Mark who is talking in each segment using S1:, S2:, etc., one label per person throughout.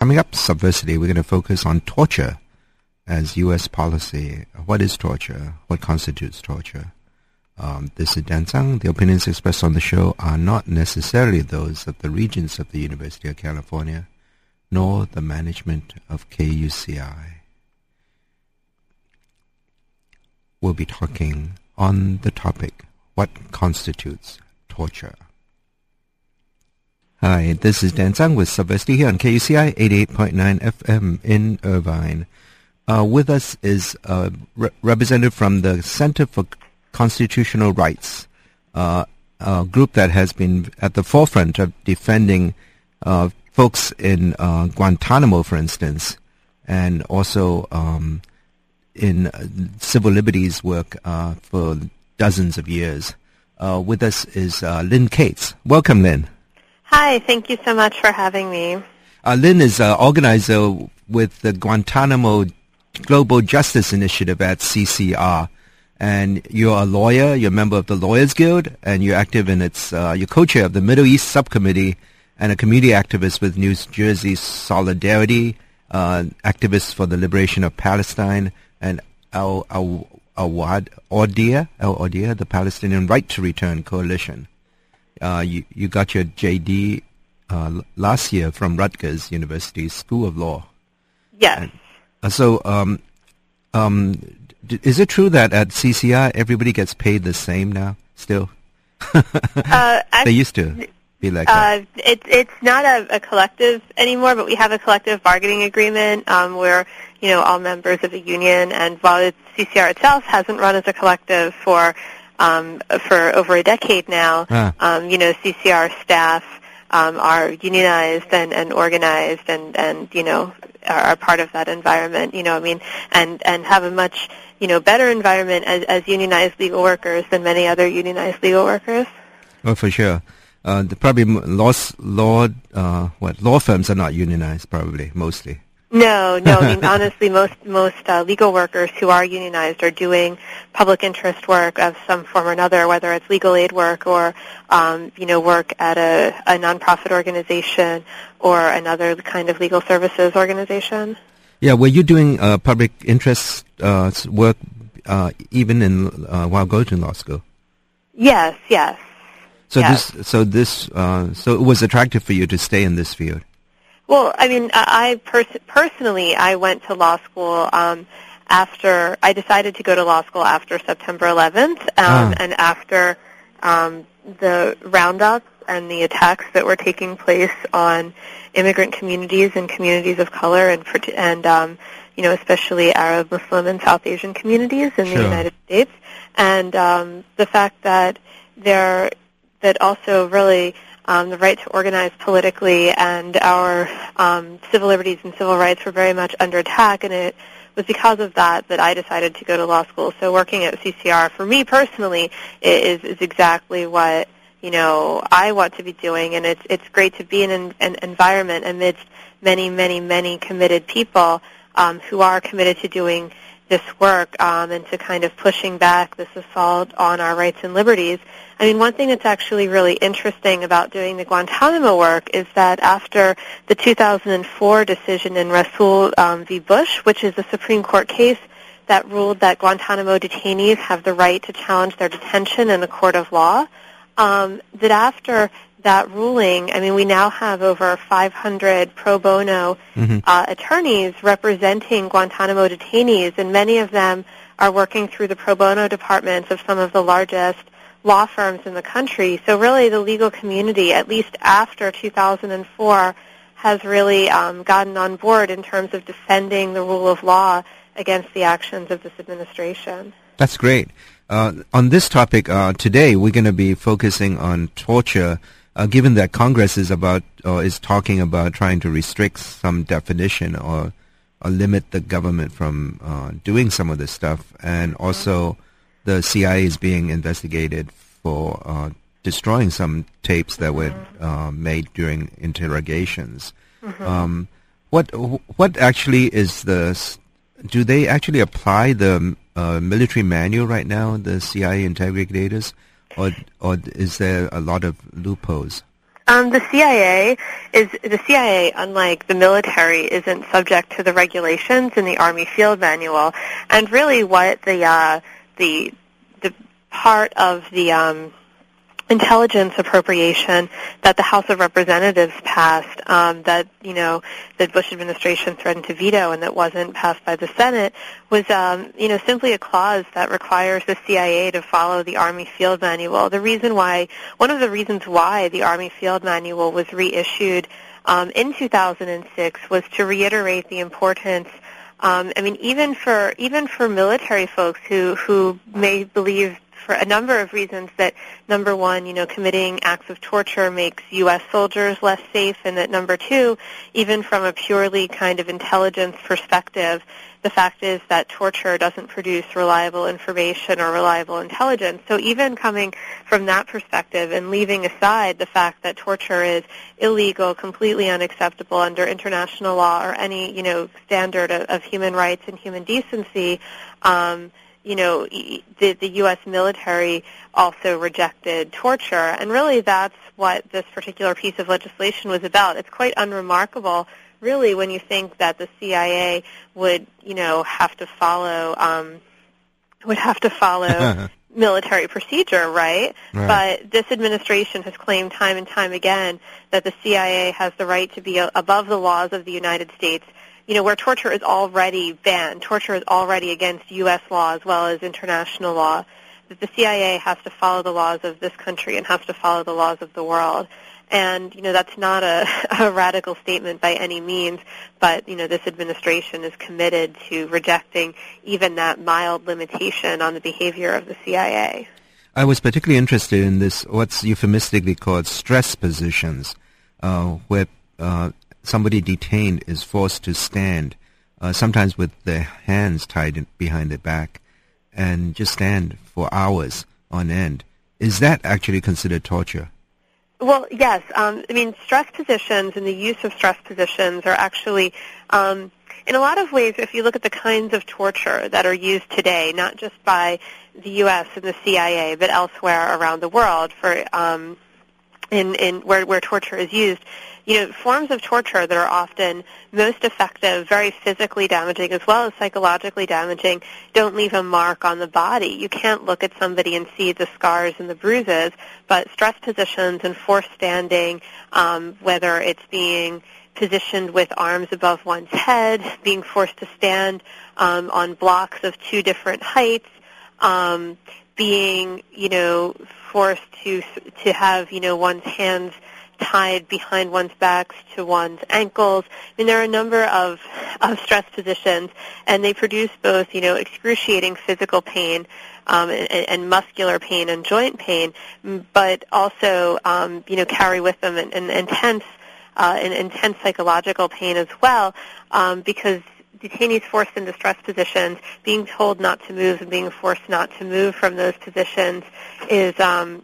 S1: Coming up, Subversity, we're going to focus on torture as U.S. policy. What is torture? What constitutes torture? Um, this is Dan Tsang. The opinions expressed on the show are not necessarily those of the regents of the University of California, nor the management of KUCI. We'll be talking on the topic, what constitutes torture? Hi, this is Dan Tsang with Subversity here on KUCI 88.9 FM in Irvine. Uh, with us is a re- representative from the Center for Constitutional Rights, uh, a group that has been at the forefront of defending uh, folks in uh, Guantanamo, for instance, and also um, in uh, civil liberties work uh, for dozens of years. with us is Lynn Cates. Welcome, Lynn.
S2: Hi, thank you so much for having me.
S1: Uh, Lynn is uh, organizer with the Guantanamo Global Justice Initiative at CCR. And you're a lawyer, you're a member of the Lawyers Guild, and you're active in its, uh, you're co-chair of the Middle East Subcommittee and a community activist with New Jersey Solidarity, uh, activist for the liberation of Palestine, and Al Awad Ordia, Al Awda, the Palestinian Right to Return Coalition. Uh, you, you got your JD uh, last year from Rutgers University School of Law.
S2: Yes. And,
S1: uh, so, um, um, d- is it true that at CCR everybody gets paid the same now? Still, uh, they used to be like that.
S2: Uh, it's it's not a, a, collective anymore, but we have a collective bargaining agreement um, where you know all members of the union, and while CCR itself hasn't run as a collective for um, for over a decade now. Ah. Um, you know, CCR staff um, are unionized and, and organized and, and you know are, are part of that environment. You know, I mean, and and have a much you know better environment as, as unionized legal workers than many other unionized legal workers.
S1: Oh, for sure. Uh, the probably law law uh, what law firms are not unionized probably mostly.
S2: No, no. I mean, honestly, most most uh, legal workers who are unionized are doing public interest work of some form or another, whether it's legal aid work or um, you know work at a, a nonprofit organization or another kind of legal services organization.
S1: Yeah, were you doing uh, public interest uh, work uh, even in uh, while going to law school?
S2: Yes, yes.
S1: So yes. this, so this, uh, so it was attractive for you to stay in this field.
S2: Well, I mean, I pers- personally, I went to law school um, after I decided to go to law school after September 11th, um, ah. and after um, the roundups and the attacks that were taking place on immigrant communities and communities of color, and and um, you know, especially Arab, Muslim, and South Asian communities in sure. the United States, and um, the fact that there that also really um, the right to organize politically, and our um, civil liberties and civil rights were very much under attack. And it was because of that that I decided to go to law school. So working at CCR for me personally is is exactly what you know I want to be doing, and it's it's great to be in an, an environment amidst many, many, many committed people um, who are committed to doing this work um, and to kind of pushing back this assault on our rights and liberties. I mean, one thing that's actually really interesting about doing the Guantanamo work is that after the 2004 decision in Rasul um, v. Bush, which is a Supreme Court case that ruled that Guantanamo detainees have the right to challenge their detention in a court of law, um, that after that ruling, I mean, we now have over 500 pro bono mm-hmm. uh, attorneys representing Guantanamo detainees, and many of them are working through the pro bono departments of some of the largest law firms in the country. So really the legal community, at least after 2004, has really um, gotten on board in terms of defending the rule of law against the actions of this administration.
S1: That's great. Uh, on this topic uh, today, we're going to be focusing on torture uh, given that Congress is about or is talking about trying to restrict some definition or, or limit the government from uh, doing some of this stuff, and also the CIA is being investigated for uh, destroying some tapes that were uh, made during interrogations. Mm-hmm. Um, what what actually is the? Do they actually apply the uh, military manual right now? The CIA interrogators or or is there a lot of loopholes?
S2: Um, the CIA is the CIA, unlike the military, isn't subject to the regulations in the Army Field Manual, and really what the uh, the the part of the um, intelligence appropriation that the House of Representatives passed um, that you know the Bush administration threatened to veto and that wasn't passed by the Senate was um, you know simply a clause that requires the CIA to follow the Army Field Manual. The reason why one of the reasons why the Army Field Manual was reissued um, in 2006 was to reiterate the importance um, I mean, even for even for military folks who who may believe for a number of reasons that number one, you know, committing acts of torture makes U.S. soldiers less safe, and that number two, even from a purely kind of intelligence perspective, the fact is that torture doesn't produce reliable information or reliable intelligence. So even coming from that perspective and leaving aside the fact that torture is illegal, completely unacceptable under international law or any, you know, standard of, of human rights and human decency, um, you know, the, the U.S. military also rejected torture, and really that's what this particular piece of legislation was about. It's quite unremarkable, really, when you think that the CIA would, you know, have to follow um, would have to follow military procedure, right? right? But this administration has claimed time and time again that the CIA has the right to be above the laws of the United States you know, where torture is already banned, torture is already against U.S. law as well as international law, that the CIA has to follow the laws of this country and has to follow the laws of the world. And, you know, that's not a, a radical statement by any means, but, you know, this administration is committed to rejecting even that mild limitation on the behavior of the CIA.
S1: I was particularly interested in this, what's euphemistically called stress positions, uh, where uh, somebody detained is forced to stand, uh, sometimes with their hands tied behind their back, and just stand for hours on end. Is that actually considered torture?
S2: Well, yes. Um, I mean, stress positions and the use of stress positions are actually, um, in a lot of ways, if you look at the kinds of torture that are used today, not just by the U.S. and the CIA, but elsewhere around the world, for um, in, in where, where torture is used, you know, forms of torture that are often most effective, very physically damaging as well as psychologically damaging, don't leave a mark on the body. You can't look at somebody and see the scars and the bruises, but stress positions and forced standing, um, whether it's being positioned with arms above one's head, being forced to stand um, on blocks of two different heights, um, being, you know, forced to to have, you know, one's hands tied behind one's back to one's ankles. I mean, there are a number of, of stress positions, and they produce both, you know, excruciating physical pain um, and, and muscular pain and joint pain, but also, um, you know, carry with them an, an intense, uh, an intense psychological pain as well, um, because detainees forced into stress positions, being told not to move and being forced not to move from those positions is um,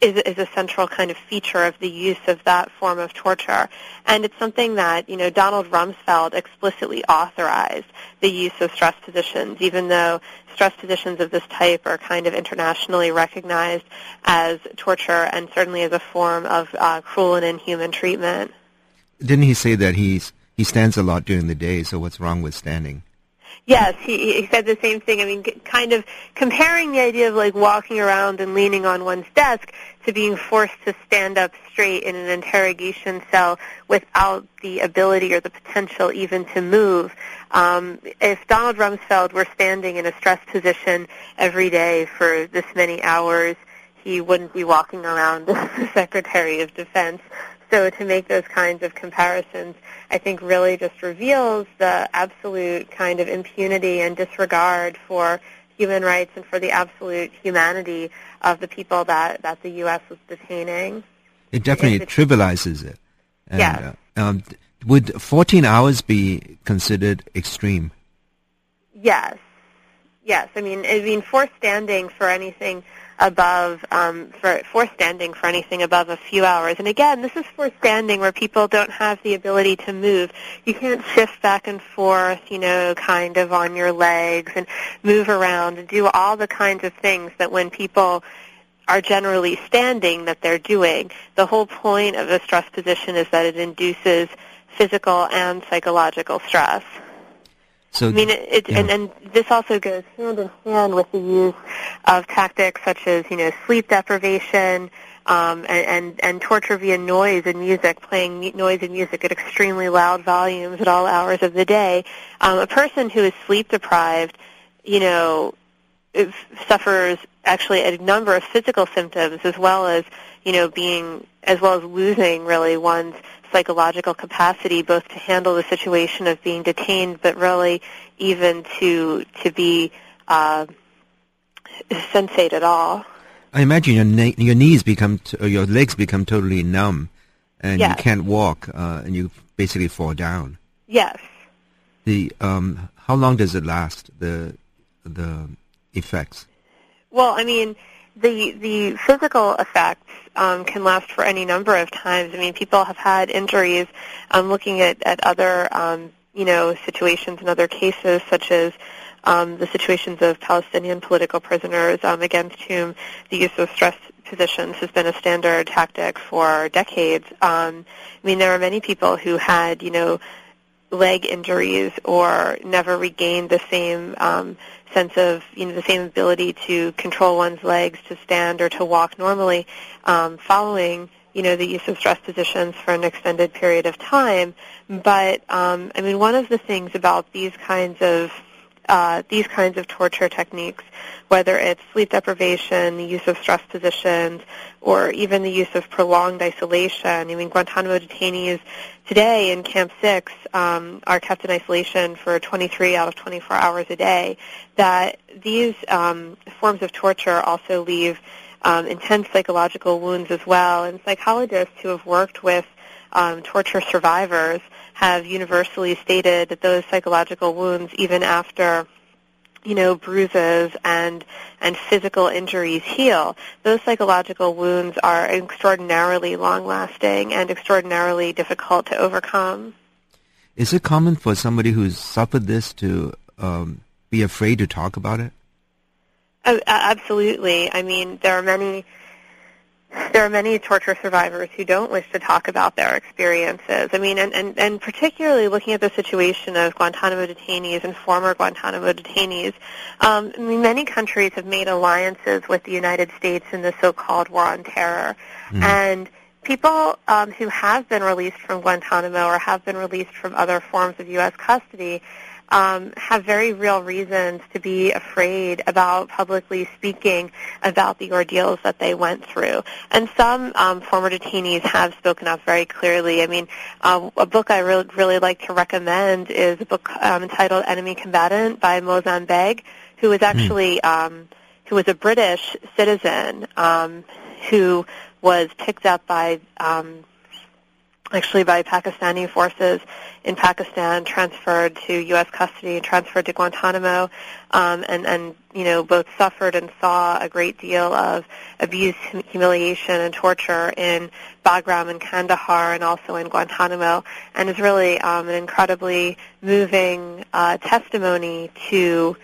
S2: is, is a central kind of feature of the use of that form of torture. And it's something that, you know, Donald Rumsfeld explicitly authorized the use of stress positions, even though stress positions of this type are kind of internationally recognized as torture and certainly as a form of uh, cruel and inhuman treatment.
S1: Didn't he say that he's, he stands a lot during the day, so what's wrong with standing?
S2: Yes, he, he said the same thing. I mean, kind of comparing the idea of like walking around and leaning on one's desk to being forced to stand up straight in an interrogation cell without the ability or the potential even to move. Um, if Donald Rumsfeld were standing in a stress position every day for this many hours, he wouldn't be walking around as the Secretary of Defense. So to make those kinds of comparisons, I think really just reveals the absolute kind of impunity and disregard for human rights and for the absolute humanity of the people that, that the U.S. was detaining.
S1: It definitely it, trivializes it.
S2: And, yeah. Uh, um,
S1: would 14 hours be considered extreme?
S2: Yes. Yes. I mean, I mean, forced standing for anything above um, for for standing for anything above a few hours. And again, this is for standing where people don't have the ability to move. You can't shift back and forth, you know, kind of on your legs and move around and do all the kinds of things that when people are generally standing that they're doing. The whole point of a stress position is that it induces physical and psychological stress.
S1: So,
S2: I mean, it, it,
S1: yeah.
S2: and, and this also goes hand in hand with the use of tactics such as, you know, sleep deprivation um, and, and, and torture via noise and music, playing noise and music at extremely loud volumes at all hours of the day. Um, a person who is sleep deprived, you know, suffers actually a number of physical symptoms as well as, you know, being, as well as losing really one's psychological capacity both to handle the situation of being detained, but really even to to be uh, sensate at all.
S1: I imagine your na- your knees become t- or your legs become totally numb, and
S2: Yes.
S1: you can't walk, uh, and you basically fall down.
S2: Yes.
S1: The um, how long does it last? The the effects.
S2: Well, I mean, the the physical effects um, can last for any number of times. I mean, people have had injuries. Um, looking at at other um, you know situations and other cases, such as um, the situations of Palestinian political prisoners um, against whom the use of stress positions has been a standard tactic for decades. Um, I mean, there are many people who had you know leg injuries or never regained the same um, sense of you know the same ability to control one's legs to stand or to walk normally um, following you know the use of stress positions for an extended period of time. But um, I mean, one of the things about these kinds of uh, these kinds of torture techniques, whether it's sleep deprivation, the use of stress positions, or even the use of prolonged isolation. I mean, Guantanamo detainees today in Camp 6 um, are kept in isolation for 23 out of 24 hours a day. That these um, forms of torture also leave um, intense psychological wounds as well. And psychologists who have worked with um, torture survivors have universally stated that those psychological wounds, even after you know bruises and and physical injuries heal, those psychological wounds are extraordinarily long lasting and extraordinarily difficult to overcome.
S1: Is it common for somebody who's suffered this to um, be afraid to talk about it?
S2: Oh, absolutely. I mean, there are many there are many torture survivors who don't wish to talk about their experiences. I mean, and, and, and particularly looking at the situation of Guantanamo detainees and former Guantanamo detainees, um, I mean, many countries have made alliances with the United States in the so-called war on terror. And people um, who have been released from Guantanamo or have been released from other forms of U.S. custody um, have very real reasons to be afraid about publicly speaking about the ordeals that they went through. And some um, former detainees have spoken up very clearly. I mean, uh, a book I really, really like to recommend is a book um, entitled Enemy Combatant by Moazzam Begg, who was actually um, who was a British citizen um, who was picked up by um, actually by Pakistani forces in Pakistan, transferred to U.S. custody, transferred to Guantanamo, um, and, and you know both suffered and saw a great deal of abuse, hum- humiliation, and torture in Bagram and Kandahar, and also in Guantanamo, and is really um, an incredibly moving uh, testimony to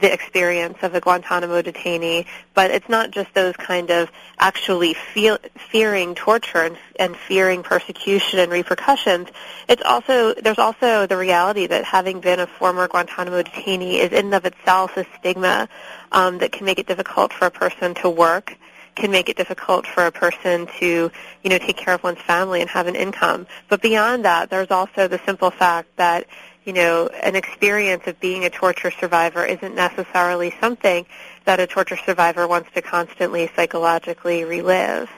S2: the experience of a Guantanamo detainee, but it's not just those kind of actually feel, fearing torture and, and fearing persecution and repercussions. It's also there's also the reality that having been a former Guantanamo detainee is in and of itself a stigma um, that can make it difficult for a person to work can make it difficult for a person to, you know, take care of one's family and have an income. But beyond that, there's also the simple fact that you know, an experience of being a torture survivor isn't necessarily something that a torture survivor wants to constantly psychologically relive.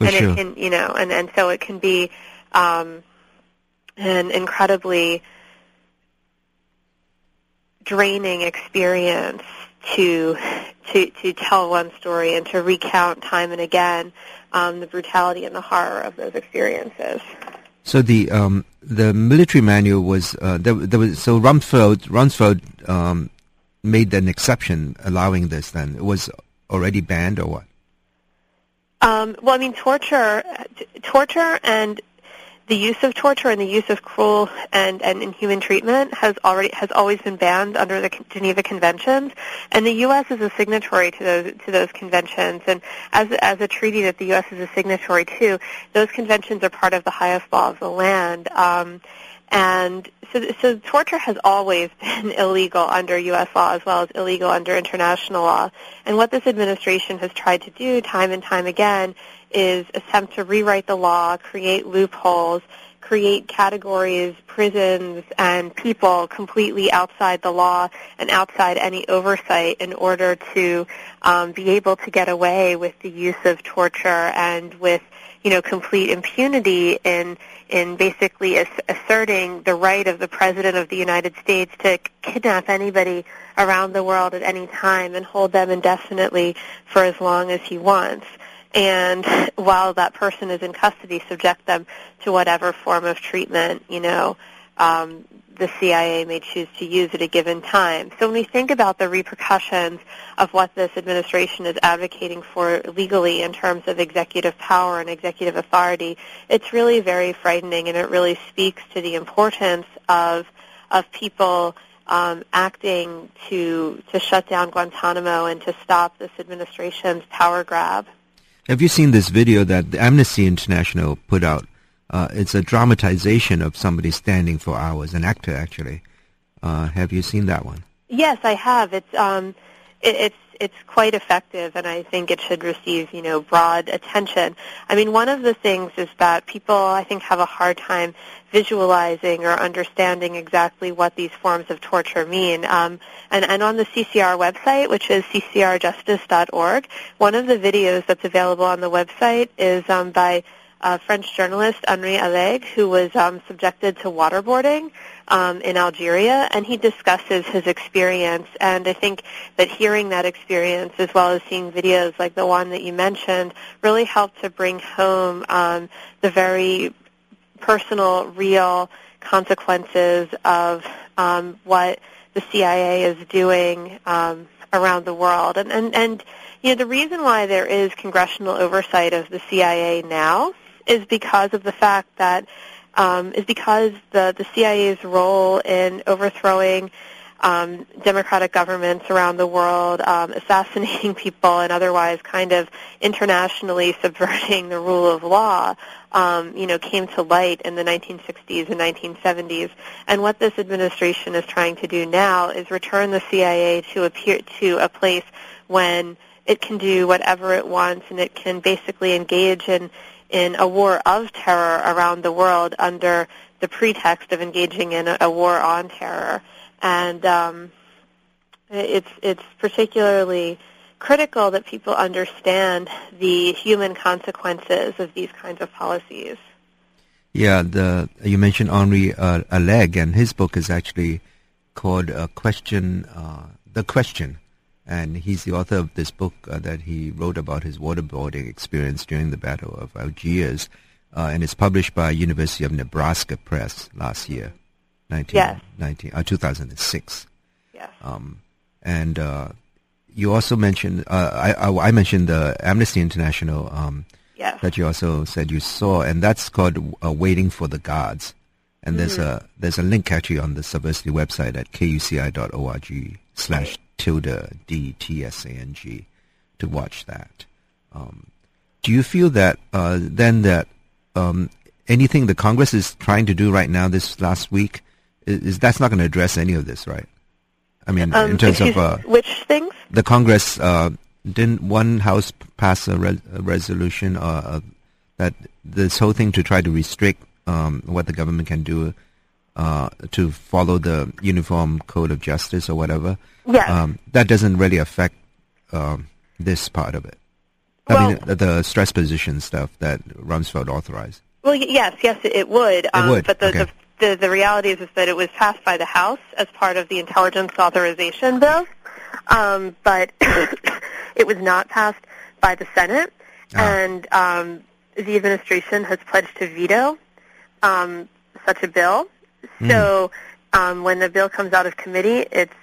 S2: And it can, you know, and, and so it can be um, an incredibly draining experience to to to tell one story and to recount time and again um, the brutality and the horror of those experiences.
S1: So the um, the military manual was uh, there, there was so Rumsfeld Rumsfeld um, made an exception allowing this. Then it was already banned or what?
S2: Um, well, I mean, torture, t- torture, and the use of torture and the use of cruel and, and inhuman treatment has already has always been banned under the Geneva Conventions, and the U.S. is a signatory to those to those conventions. And as as a treaty that the U.S. is a signatory to, those conventions are part of the highest law of the land. Um, and so, so torture has always been illegal under U.S. law as well as illegal under international law. And what this administration has tried to do time and time again is attempt to rewrite the law, create loopholes, create categories, prisons, and people completely outside the law and outside any oversight in order to um, be able to get away with the use of torture and with you know complete impunity in in basically ass- asserting the right of the president of the United States to kidnap anybody around the world at any time and hold them indefinitely for as long as he wants and while that person is in custody, subject them to whatever form of treatment, you know, um, the CIA may choose to use at a given time. So when we think about the repercussions of what this administration is advocating for legally in terms of executive power and executive authority, it's really very frightening and it really speaks to the importance of of people um, acting to to shut down Guantanamo and to stop this administration's power grab.
S1: Have you seen this video that Amnesty International put out? Uh, it's a dramatization of somebody standing for hours, an actor actually. Uh, have you seen that one?
S2: Yes, I have. It's um, it, it's it's quite effective, and I think it should receive you know broad attention. I mean, one of the things is that people I think have a hard time visualizing or understanding exactly what these forms of torture mean. Um, and, and on the CCR website, which is ccrjustice.org, one of the videos that's available on the website is um, by uh, French journalist Henri Alleg, who was um, subjected to waterboarding um, in Algeria, and he discusses his experience. And I think that hearing that experience, as well as seeing videos like the one that you mentioned, really helped to bring home um, the very personal, real consequences of um, what the CIA is doing um, around the world. And, and, and you know, the reason why there is congressional oversight of the CIA now is because of the fact that um, is because the the CIA's role in overthrowing um, democratic governments around the world, um, assassinating people, and otherwise kind of internationally subverting the rule of law, um, you know, came to light in the 1960s and 1970s. And what this administration is trying to do now is return the CIA to appear to a place when it can do whatever it wants and it can basically engage in in a war of terror around the world under the pretext of engaging in a, a war on terror. And um, it's it's particularly critical that people understand the human consequences of these kinds of policies.
S1: Yeah, the you mentioned Henri uh, Alleg, and his book is actually called uh, "Question." Uh, the question and he's the author of this book uh, that he wrote about his waterboarding experience during the Battle of Algiers, uh, and it's published by University of Nebraska Press last year, 19,
S2: yes.
S1: 19 uh, 2006.
S2: Yes.
S1: Um, and uh, you also mentioned, uh, I, I, I, mentioned the Amnesty International um,
S2: yes.
S1: that you also said you saw, and that's called uh, Waiting for the Guards. And mm-hmm. there's a there's a link actually on the Subversity website at kuci.org slash tilde D T S A N G to watch that. Um, do you feel that uh, then that um, anything the Congress is trying to do right now this last week is, is that's not going to address any of this, right? I mean,
S2: um,
S1: in terms of uh,
S2: which things
S1: the Congress uh, didn't one House pass a, re- a resolution uh, that this whole thing to try to restrict um, what the government can do uh, to follow the Uniform Code of Justice or whatever.
S2: Yes.
S1: Um, that doesn't really affect um, this part of it. I
S2: well,
S1: mean, the, the, stress position stuff that Rumsfeld authorized.
S2: Well, yes, yes, it would.
S1: Um, it would.
S2: But the,
S1: okay.
S2: the, the, the reality is, is that it was passed by the House as part of the Intelligence Authorization Bill, um, but it was not passed by the Senate, ah. and um, the administration has pledged to veto um, such a bill. Hmm. So um, when the bill comes out of committee, it's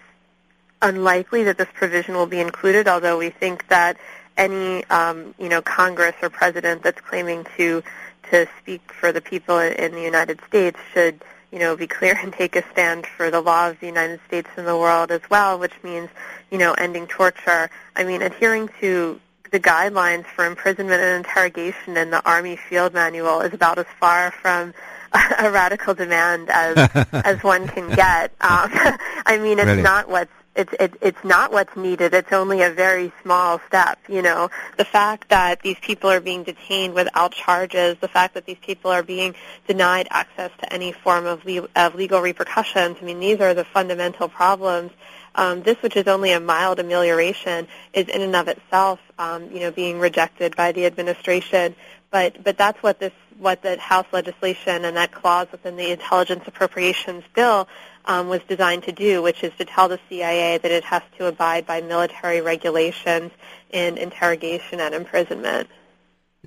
S2: unlikely that this provision will be included, although we think that any um, you know Congress or president that's claiming to to speak for the people in the United States, should you know be clear and take a stand for the law of the United States and the world as well, which means you know ending torture. I mean, adhering to the guidelines for imprisonment and interrogation in the Army Field Manual is about as far from a radical demand as as one can get. Um, I mean, it's really? not what's it's it, it's not what's needed. It's only a very small step. You know, the fact that these people are being detained without charges, the fact that these people are being denied access to any form of, le- of legal repercussions. I mean, these are the fundamental problems. Um, this, which is only a mild amelioration, is in and of itself, um, you know, being rejected by the administration. But but that's what this what the House legislation and that clause within the Intelligence Appropriations Bill um, was designed to do, which is to tell the CIA that it has to abide by military regulations in interrogation and imprisonment.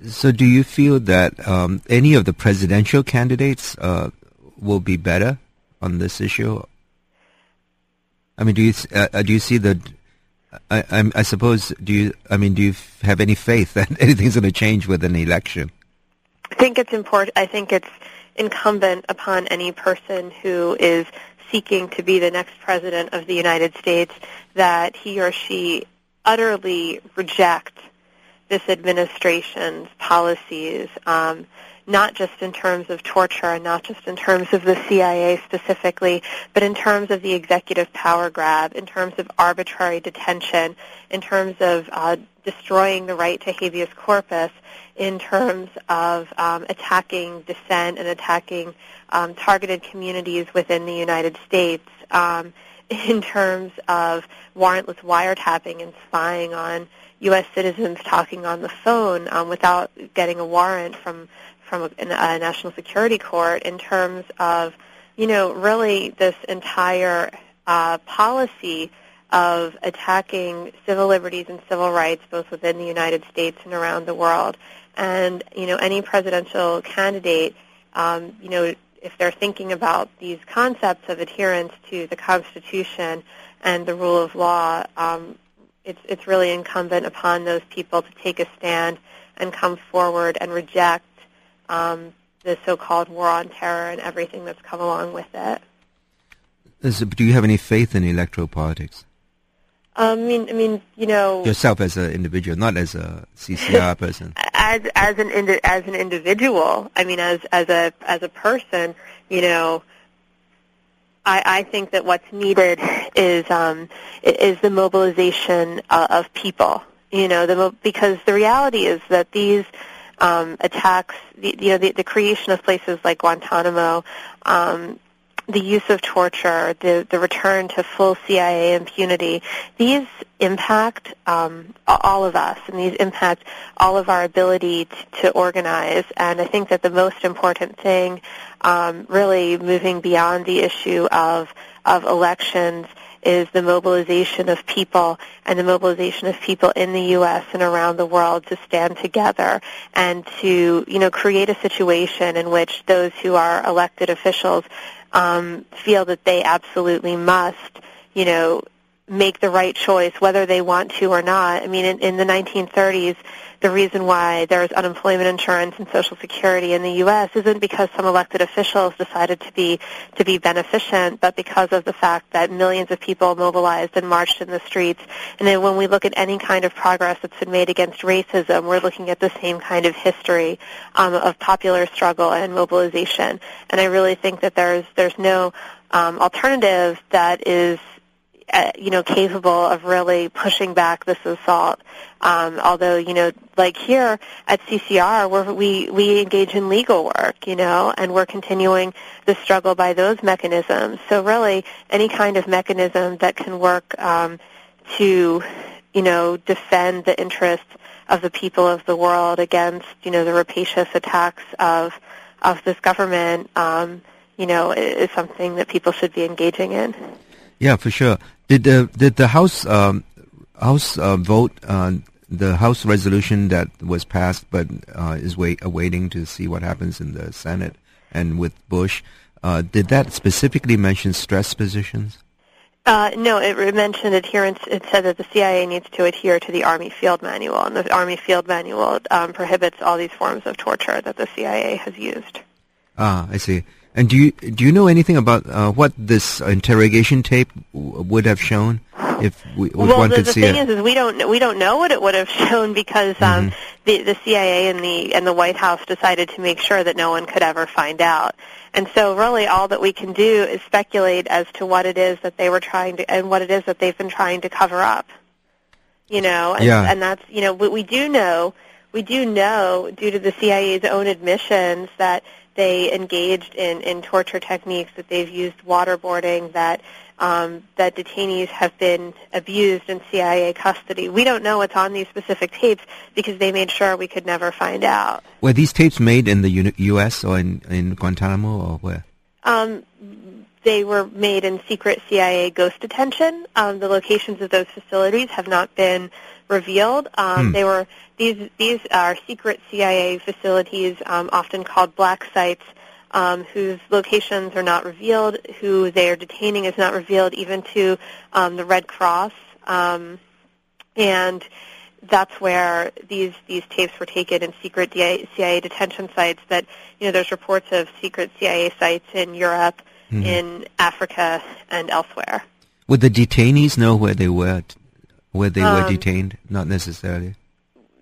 S1: So, do you feel that um, any of the presidential candidates uh, will be better on this issue? I mean, do you uh, uh do you see the? I, I, I suppose do you? I mean, do you have any faith that anything's going to change with an election?
S2: I think it's important. I think it's incumbent upon any person who is seeking to be the next president of the United States that he or she utterly reject this administration's policies, um, not just in terms of torture and not just in terms of the CIA specifically, but in terms of the executive power grab, in terms of arbitrary detention, in terms of uh, destroying the right to habeas corpus, in terms of um, attacking dissent and attacking um, targeted communities within the United States, um, in terms of warrantless wiretapping and spying on U.S. citizens talking on the phone um, without getting a warrant from from a, a national security court, in terms of you know really this entire uh, policy of attacking civil liberties and civil rights both within the United States and around the world. And you know, any presidential candidate, um, you know, if they're thinking about these concepts of adherence to the Constitution and the rule of law, um, it's it's really incumbent upon those people to take a stand and come forward and reject um, the so-called war on terror and everything that's come along with it.
S1: do you have any faith in electoral politics?
S2: Um, I mean, I mean, you know,
S1: yourself as an individual, not as a CCR person.
S2: As as an indi- as an individual, I mean, as as a as a person, you know, I, I think that what's needed is um, is the mobilization uh, of people. You know, the mo- because the reality is that these um, attacks, the, you know, the, the creation of places like Guantanamo, um, the use of torture, the, the return to full CIA impunity, these impact um, all of us, and these impact all of our ability to, to organize. And I think that the most important thing, um, really moving beyond the issue of of elections, is the mobilization of people and the mobilization of people in the U.S. and around the world to stand together and to, you know, create a situation in which those who are elected officials um, feel that they absolutely must, you know, make the right choice, whether they want to or not. I mean, in, in the 1930s, the reason why there's unemployment insurance and Social Security in the U.S. isn't because some elected officials decided to be to be beneficent, but because of the fact that millions of people mobilized and marched in the streets. And then when we look at any kind of progress that's been made against racism, we're looking at the same kind of history um, of popular struggle and mobilization. And I really think that there's there's no um, alternative that is uh, you know, capable of really pushing back this assault. Um, although, you know, like here at CCR, we're, we we engage in legal work, you know, and we're continuing the struggle by those mechanisms. So really, any kind of mechanism that can work um, to, you know, defend the interests of the people of the world against, you know, the rapacious attacks of of this government, um, you know, is something that people should be engaging in.
S1: Yeah, for sure. Did the did the House um, House uh, vote on the House resolution that was passed, but uh, is wait awaiting to see what happens in the Senate and with Bush? Uh, did that specifically mention stress positions?
S2: Uh, no, it mentioned adherence. It said that the CIA needs to adhere to the Army Field Manual, and the Army Field Manual um, prohibits all these forms of torture that the CIA has used.
S1: Ah, I see. And do you do you know anything about uh, what this interrogation tape w- would have shown if we if
S2: well,
S1: one
S2: the,
S1: could
S2: the
S1: see
S2: thing
S1: it?
S2: is, is we don't we don't know what it would have shown because um,
S1: Mm-hmm.
S2: the the CIA and the and the White House decided to make sure that no one could ever find out. And so, really, all that we can do is speculate as to what it is that they were trying to and what it is that they've been trying to cover up. You know, and,
S1: Yeah.
S2: and that's you know what we do know we do know due to the CIA's own admissions that they engaged in, in torture techniques, that they've used waterboarding, that um, that detainees have been abused in CIA custody. We don't know what's on these specific tapes because they made sure we could never find out.
S1: Were these tapes made in the U- U.S. or in, in Guantanamo or where?
S2: Um, they were made in secret CIA ghost detention. Um, the locations of those facilities have not been revealed. Um,
S1: Hmm.
S2: They were these these are secret CIA facilities, um, often called black sites, um, whose locations are not revealed, who they are detaining is not revealed, even to um, the Red Cross. Um, and that's where these these tapes were taken in secret CIA detention sites. That you know, there's reports of secret CIA sites in Europe,
S1: Mm-hmm.
S2: in Africa, and elsewhere.
S1: Would the detainees know where they were, where they were
S2: Um,
S1: detained? Not necessarily.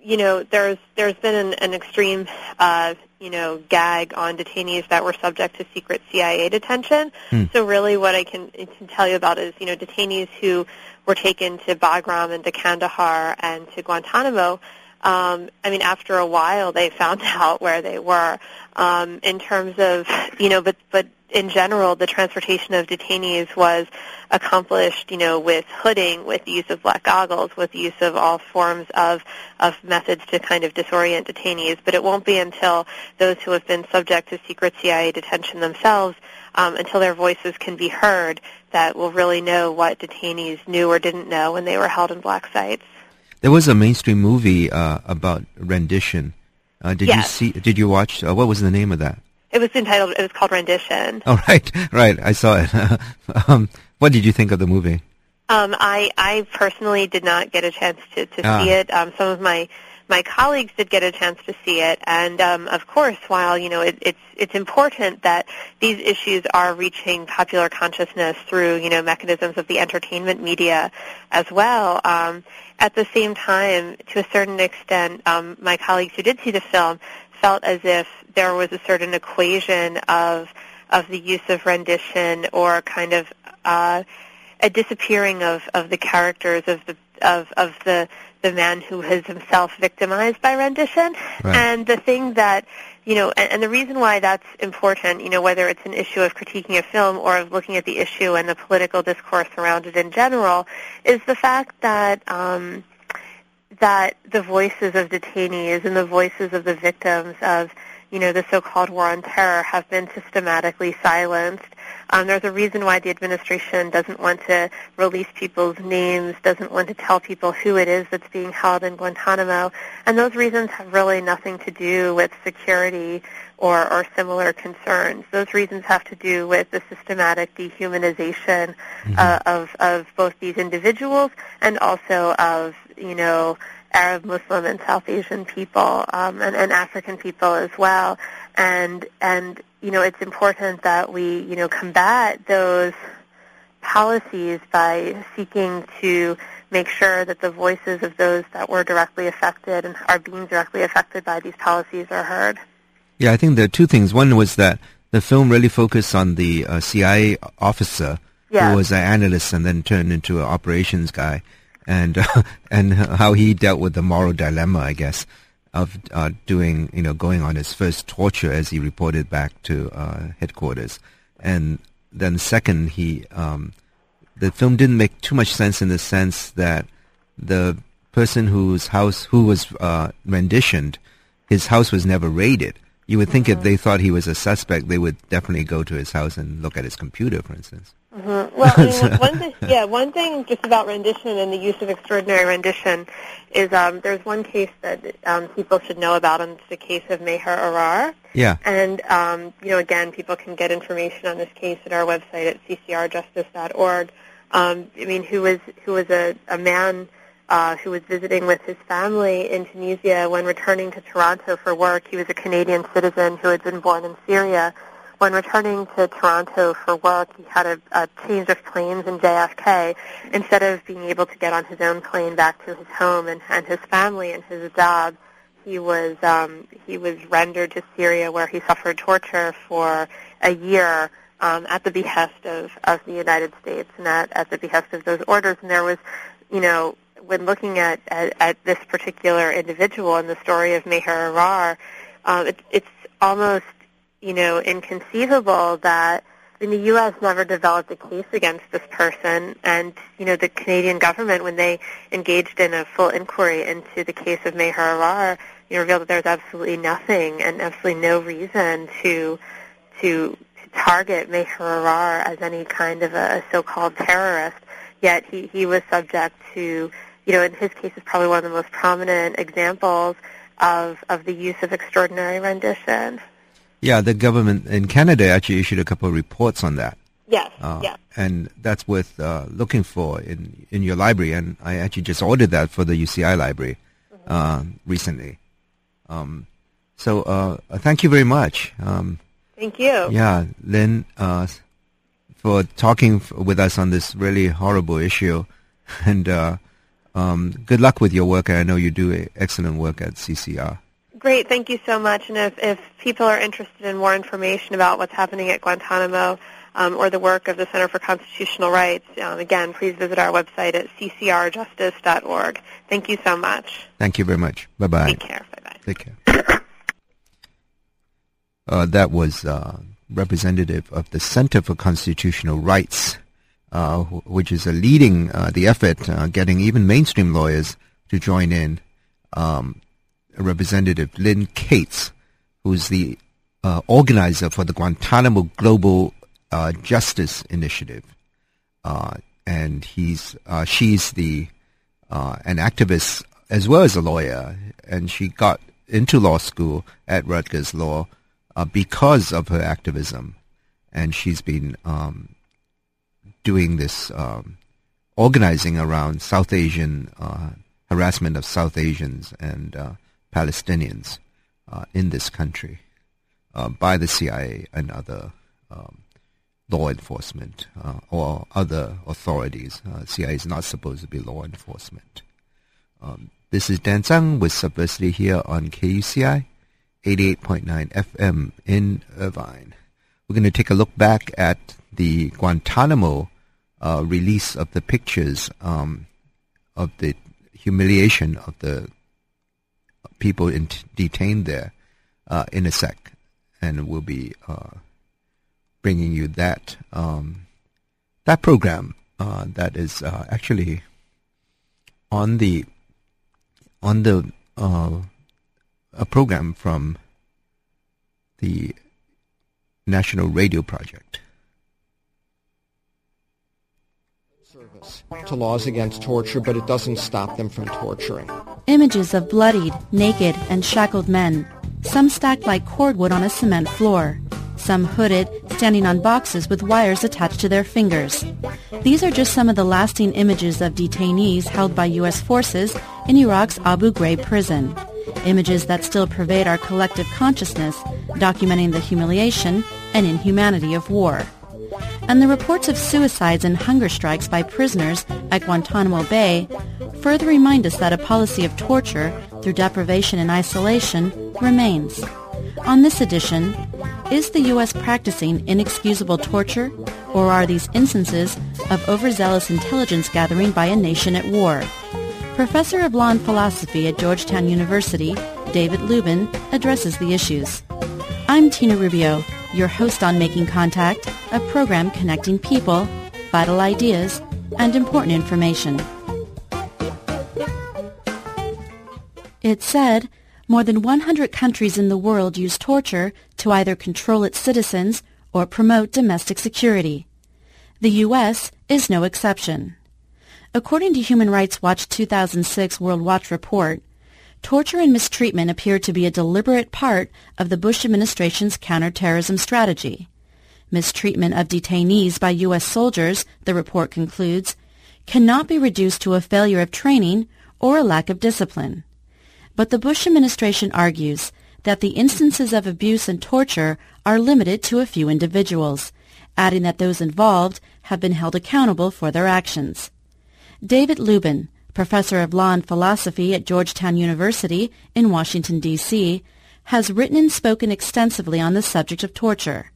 S2: you know, there's there's been an, an extreme, uh, you know, gag on detainees that were subject to secret CIA detention.
S1: Hmm.
S2: So really, what I can, can tell you about is, you know, detainees who were taken to Bagram and to Kandahar and to Guantanamo. Um, I mean, after a while, they found out where they were. Um, in terms of, you know, but but in general, the transportation of detainees was accomplished, you know, with hooding, with the use of black goggles, with the use of all forms of, of methods to kind of disorient detainees. But it won't be until those who have been subject to secret CIA detention themselves, um, until their voices can be heard, that we'll really know what detainees knew or didn't know when they were held in black sites.
S1: There was a mainstream movie uh, about rendition. Uh, did you see? Did you watch? Uh, what was the name of that?
S2: It was entitled, it was called Rendition.
S1: Oh, right, right. I saw it. um, what did you think of the movie?
S2: Um, I, I personally did not get a chance to, to
S1: Ah.
S2: see it. Um, some of my my colleagues did get a chance to see it, and um, of course, while you know it, it's it's important that these issues are reaching popular consciousness through you know mechanisms of the entertainment media as well. Um, at the same time, to a certain extent, um, my colleagues who did see the film felt as if there was a certain equation of of the use of rendition or kind of uh, a disappearing of, of the characters of the of, of the the man who has himself victimized by rendition.
S1: Right.
S2: And the thing that you know, and, and the reason why that's important, you know, whether it's an issue of critiquing a film or of looking at the issue and the political discourse around it in general, is the fact that um, that the voices of detainees and the voices of the victims of you know, the so-called war on terror have been systematically silenced. Um, there's a reason why the administration doesn't want to release people's names, doesn't want to tell people who it is that's being held in Guantanamo, and those reasons have really nothing to do with security or, or similar concerns. Those reasons have to do with the systematic dehumanization uh, of, of both these individuals and also of, you know, Arab, Muslim, and South Asian people, um, and, and African people as well. And and you know, it's important that we you know combat those policies by seeking to make sure that the voices of those that were directly affected and are being directly affected by these policies are heard.
S1: Yeah, I think there are two things. One was that the film really focused on the uh, CIA officer
S2: Yeah.
S1: who was an analyst and then turned into an operations guy, and uh, and how he dealt with the moral dilemma, I guess, of uh, doing you know going on his first torture as he reported back to uh, headquarters, and then second he um, the film didn't make too much sense in the sense that the person whose house who was uh, renditioned, his house was never raided. You would think if they thought he was a suspect, they would definitely go to his house and look at his computer, for instance.
S2: Mhm. Well, I mean, one thing, yeah, one thing just about rendition and the use of extraordinary rendition is um, there's one case that um, people should know about, and it's the case of Maher Arar.
S1: Yeah.
S2: And, um, you know, again, people can get information on this case at our website at ccrjustice.org. um, I mean, who was who was a, a man uh, who was visiting with his family in Tunisia when returning to Toronto for work. He was a Canadian citizen who had been born in Syria. When returning to Toronto for work, he had a, a change of planes in JFK. Instead of being able to get on his own plane back to his home and, and his family and his job, he was um, he was rendered to Syria, where he suffered torture for a year um, at the behest of, of the United States and at, at the behest of those orders. And there was, you know, when looking at, at, at this particular individual and the story of Maher Arar, um, it, it's almost, you know, inconceivable that I mean, the U.S. never developed a case against this person, and you know the Canadian government, when they engaged in a full inquiry into the case of Maher Arar, you know, revealed that there's absolutely nothing and absolutely no reason to to to target Maher Arar as any kind of a, a so-called terrorist. Yet he he was subject to, you know, in his case, is probably one of the most prominent examples of of the use of extraordinary rendition.
S1: Yeah, the government in Canada actually issued a couple of reports on that.
S2: Yes, uh, yes.
S1: And that's worth uh, looking for in, in your library. And I actually just ordered that for the UCI library mm-hmm. uh, recently. Um, so uh, thank you very much. Um,
S2: thank you.
S1: Yeah, Lynn, uh, for talking f- with us on this really horrible issue. And uh, um, good luck with your work. I know you do excellent work at CCR.
S2: Great, thank you so much. And if, if people are interested in more information about what's happening at Guantanamo um, or the work of the Center for Constitutional Rights, um, again, please visit our website at ccrjustice.org. Thank you so much.
S1: Thank you very much. Bye-bye.
S2: Take care. Bye-bye.
S1: Take care. uh, that was uh, representative of the Center for Constitutional Rights, uh, which is leading uh, the effort, uh, getting even mainstream lawyers to join in. Um, Representative Lynn Cates, who's the uh, organizer for the Guantanamo Global uh, Justice Initiative, uh, and he's uh, she's the uh, an activist as well as a lawyer, and she got into law school at Rutgers Law uh, because of her activism, and she's been um, doing this um, organizing around South Asian harassment of South Asians and Palestinians uh, in this country uh, by the CIA and other um, law enforcement uh, or other authorities. CIA is not supposed to be law enforcement. Um, this is Dan Tsang with Subversity here on KUCI 88.9 FM in Irvine. We're going to take a look back at the Guantanamo uh, release of the pictures um, of the humiliation of the people in, detained there uh, in a sec, and we'll be uh, bringing you that um, that program uh, that is uh, actually on the on the uh, a program from the National Radio Project.
S3: Service to laws against torture, but it doesn't stop them from torturing.
S4: Images of bloodied, naked, and shackled men, some stacked like cordwood on a cement floor, some hooded, standing on boxes with wires attached to their fingers. These are just some of the lasting images of detainees held by U.S. forces in Iraq's Abu Ghraib prison. Images that still pervade our collective consciousness, documenting the humiliation and inhumanity of war and the reports of suicides and hunger strikes by prisoners at Guantanamo Bay further remind us that a policy of torture through deprivation and isolation remains. On this edition, is the U.S. practicing inexcusable torture, or are these instances of overzealous intelligence gathering by a nation at war? Professor of Law and Philosophy at Georgetown University, David Luban, addresses the issues. I'm Tena Rubio your host on Making Contact, a program connecting people, vital ideas, and important information. It said more than 100 countries in the world use torture to either control its citizens or promote domestic security. The U.S. is no exception. According to Human Rights Watch 2006 World Watch report, torture and mistreatment appear to be a deliberate part of the Bush administration's counterterrorism strategy. Mistreatment of detainees by U.S. soldiers, the report concludes, cannot be reduced to a failure of training or a lack of discipline. But the Bush administration argues that the instances of abuse and torture are limited to a few individuals, adding that those involved have been held accountable for their actions. David Luban, professor of law and philosophy at Georgetown University in Washington, D.C., has written and spoken extensively on the subject of torture.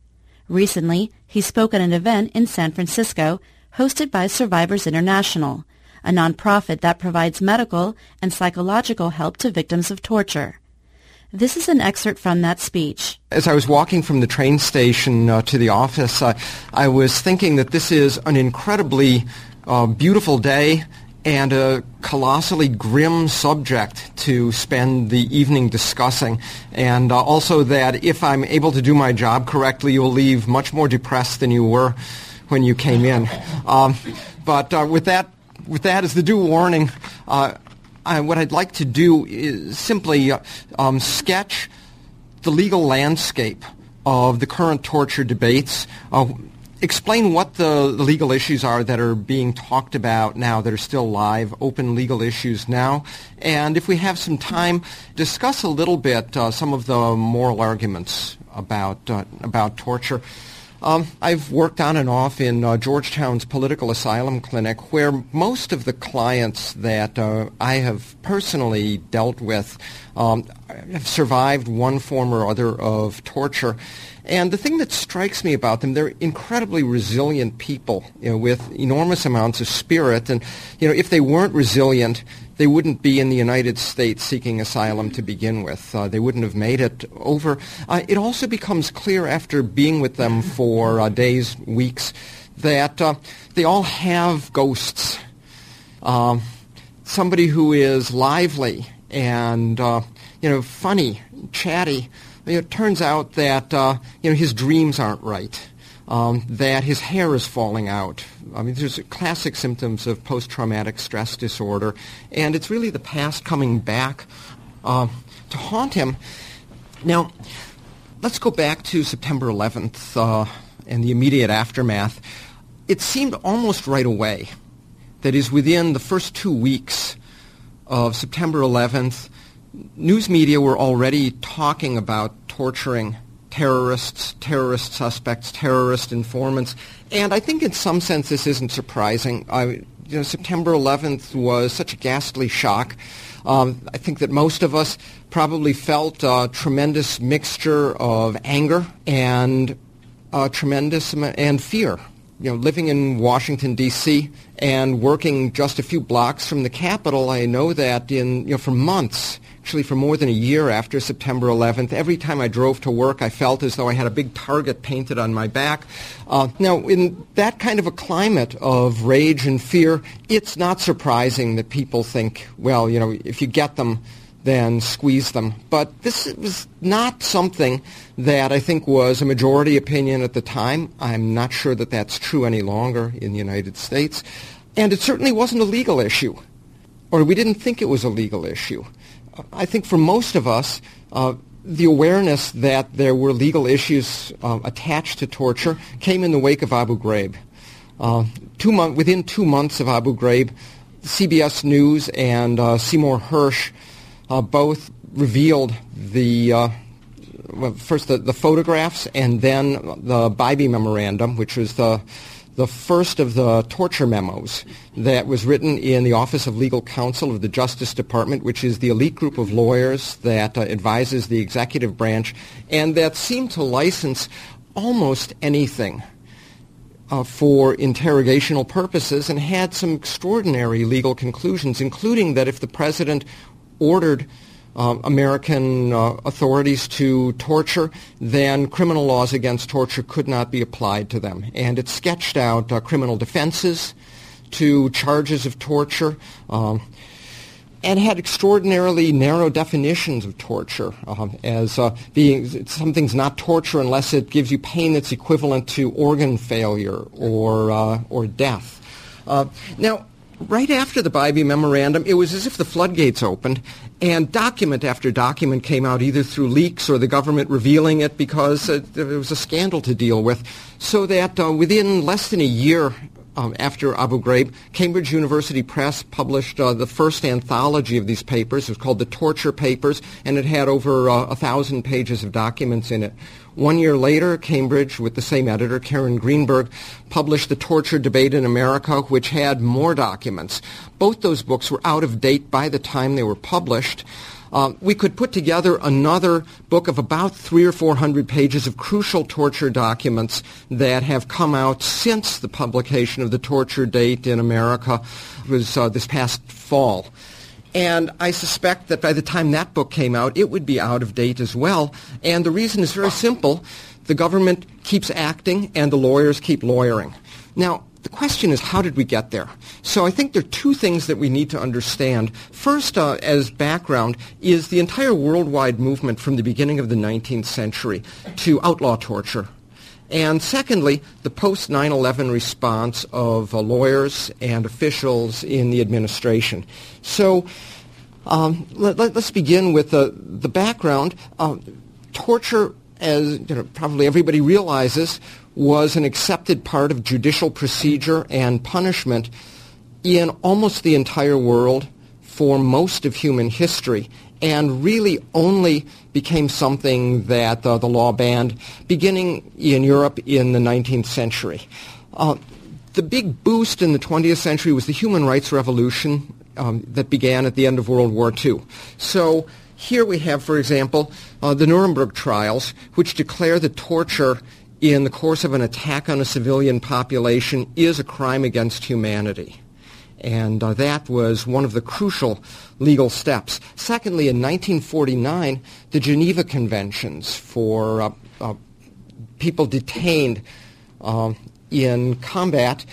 S4: Recently, he spoke at an event in San Francisco hosted by Survivors International, a nonprofit that provides medical and psychological help to victims of torture. This is an excerpt from that speech.
S3: As I was walking from the train station uh, to the office, uh, I was thinking that this is an incredibly uh, beautiful day and a colossally grim subject to spend the evening discussing. And uh, also that if I'm able to do my job correctly, you'll leave much more depressed than you were when you came in. Um, but uh, with that, with that as the due warning, uh, I, what I'd like to do is simply uh, um, sketch the legal landscape of the current torture debates. Explain what the legal issues are that are being talked about now that are still live, open legal issues now. And if we have some time, discuss a little bit uh, some of the moral arguments about, uh, about torture. Um, I've worked on and off in uh, Georgetown's political asylum clinic, where most of the clients that uh, I have personally dealt with um, have survived one form or other of torture. And the thing that strikes me about them, they're incredibly resilient people you know, with enormous amounts of spirit. And you know, if they weren't resilient, they wouldn't be in the United States seeking asylum to begin with. Uh, they wouldn't have made it over. Uh, it also becomes clear after being with them for uh, days, weeks, that uh, they all have ghosts. Um, somebody who is lively and uh, you know funny, chatty. It turns out that uh, you know his dreams aren't right um, that his hair is falling out. I mean, there's classic symptoms of post-traumatic stress disorder, and it's really the past coming back uh, to haunt him. Now, let's go back to September 11th uh, and the immediate aftermath. It seemed almost right away, that is, within the first two weeks of September 11th, news media were already talking about torturing terrorists, terrorist suspects, terrorist informants. And I think in some sense this isn't surprising. I, you know, September 11th was such a ghastly shock. Um, I think that most of us probably felt a tremendous mixture of anger and a tremendous and fear. You know, living in Washington D.C. and working just a few blocks from the Capitol, I know that in you know for months actually for more than a year after September 11th. Every time I drove to work, I felt as though I had a big target painted on my back. Uh, now, in that kind of a climate of rage and fear, it's not surprising that people think, well, you know, if you get them, then squeeze them. But this was not something that I think was a majority opinion at the time. I'm not sure that that's true any longer in the United States. And it certainly wasn't a legal issue, or we didn't think it was a legal issue. I think for most of us, uh, the awareness that there were legal issues uh, attached to torture came in the wake of Abu Ghraib. Uh, two mon- within two months of Abu Ghraib, CBS News and uh, Seymour Hersh uh, both revealed the uh, well, first the, the, photographs and then the Bybee Memorandum, which was the the first of the torture memos that was written in the Office of Legal Counsel of the Justice Department, which is the elite group of lawyers that uh, advises the executive branch, and that seemed to license almost anything uh, for interrogational purposes and had some extraordinary legal conclusions, including that if the president ordered uh, American uh, authorities to torture, then criminal laws against torture could not be applied to them. And it sketched out uh, criminal defenses to charges of torture. Um, and had extraordinarily narrow definitions of torture uh, as uh, being something's not torture unless it gives you pain that's equivalent to organ failure or uh, or death. Uh, now, right after the Bybee Memorandum, it was as if the floodgates opened, and document after document came out, either through leaks or the government revealing it because uh, there was a scandal to deal with, so that uh, within less than a year um, after Abu Ghraib, Cambridge University Press published uh, the first anthology of these papers. It was called the Torture Papers, and it had over uh, a thousand pages of documents in it. One year later, Cambridge, with the same editor, Karen Greenberg, published The Torture Debate in America, which had more documents. Both those books were out of date by the time they were published. Um, we could put together another book of about three or four hundred pages of crucial torture documents that have come out since the publication of the torture date in America it was uh, this past fall. And I suspect that by the time that book came out, it would be out of date as well. And the reason is very simple. The government keeps acting and the lawyers keep lawyering. Now, the question is, how did we get there? So I think there are two things that we need to understand. First, uh, as background, is the entire worldwide movement from the beginning of the 19th century to outlaw torture. And secondly, the post 9-11 response of uh, lawyers and officials in the administration. So um, let, us begin with uh, the background. Uh, torture, as you know, probably everybody realizes, was an accepted part of judicial procedure and punishment in almost the entire world for most of human history and really only became something that uh, the law banned beginning in Europe in the 19th century. Uh, the big boost in the 20th century was the human rights revolution um, that began at the end of World War II. So here we have, for example, uh, the Nuremberg trials, which declare that torture in the course of an attack on a civilian population is a crime against humanity. And uh, that was one of the crucial legal steps. Secondly, in 1949, the Geneva Conventions for uh, uh, people detained uh, in combat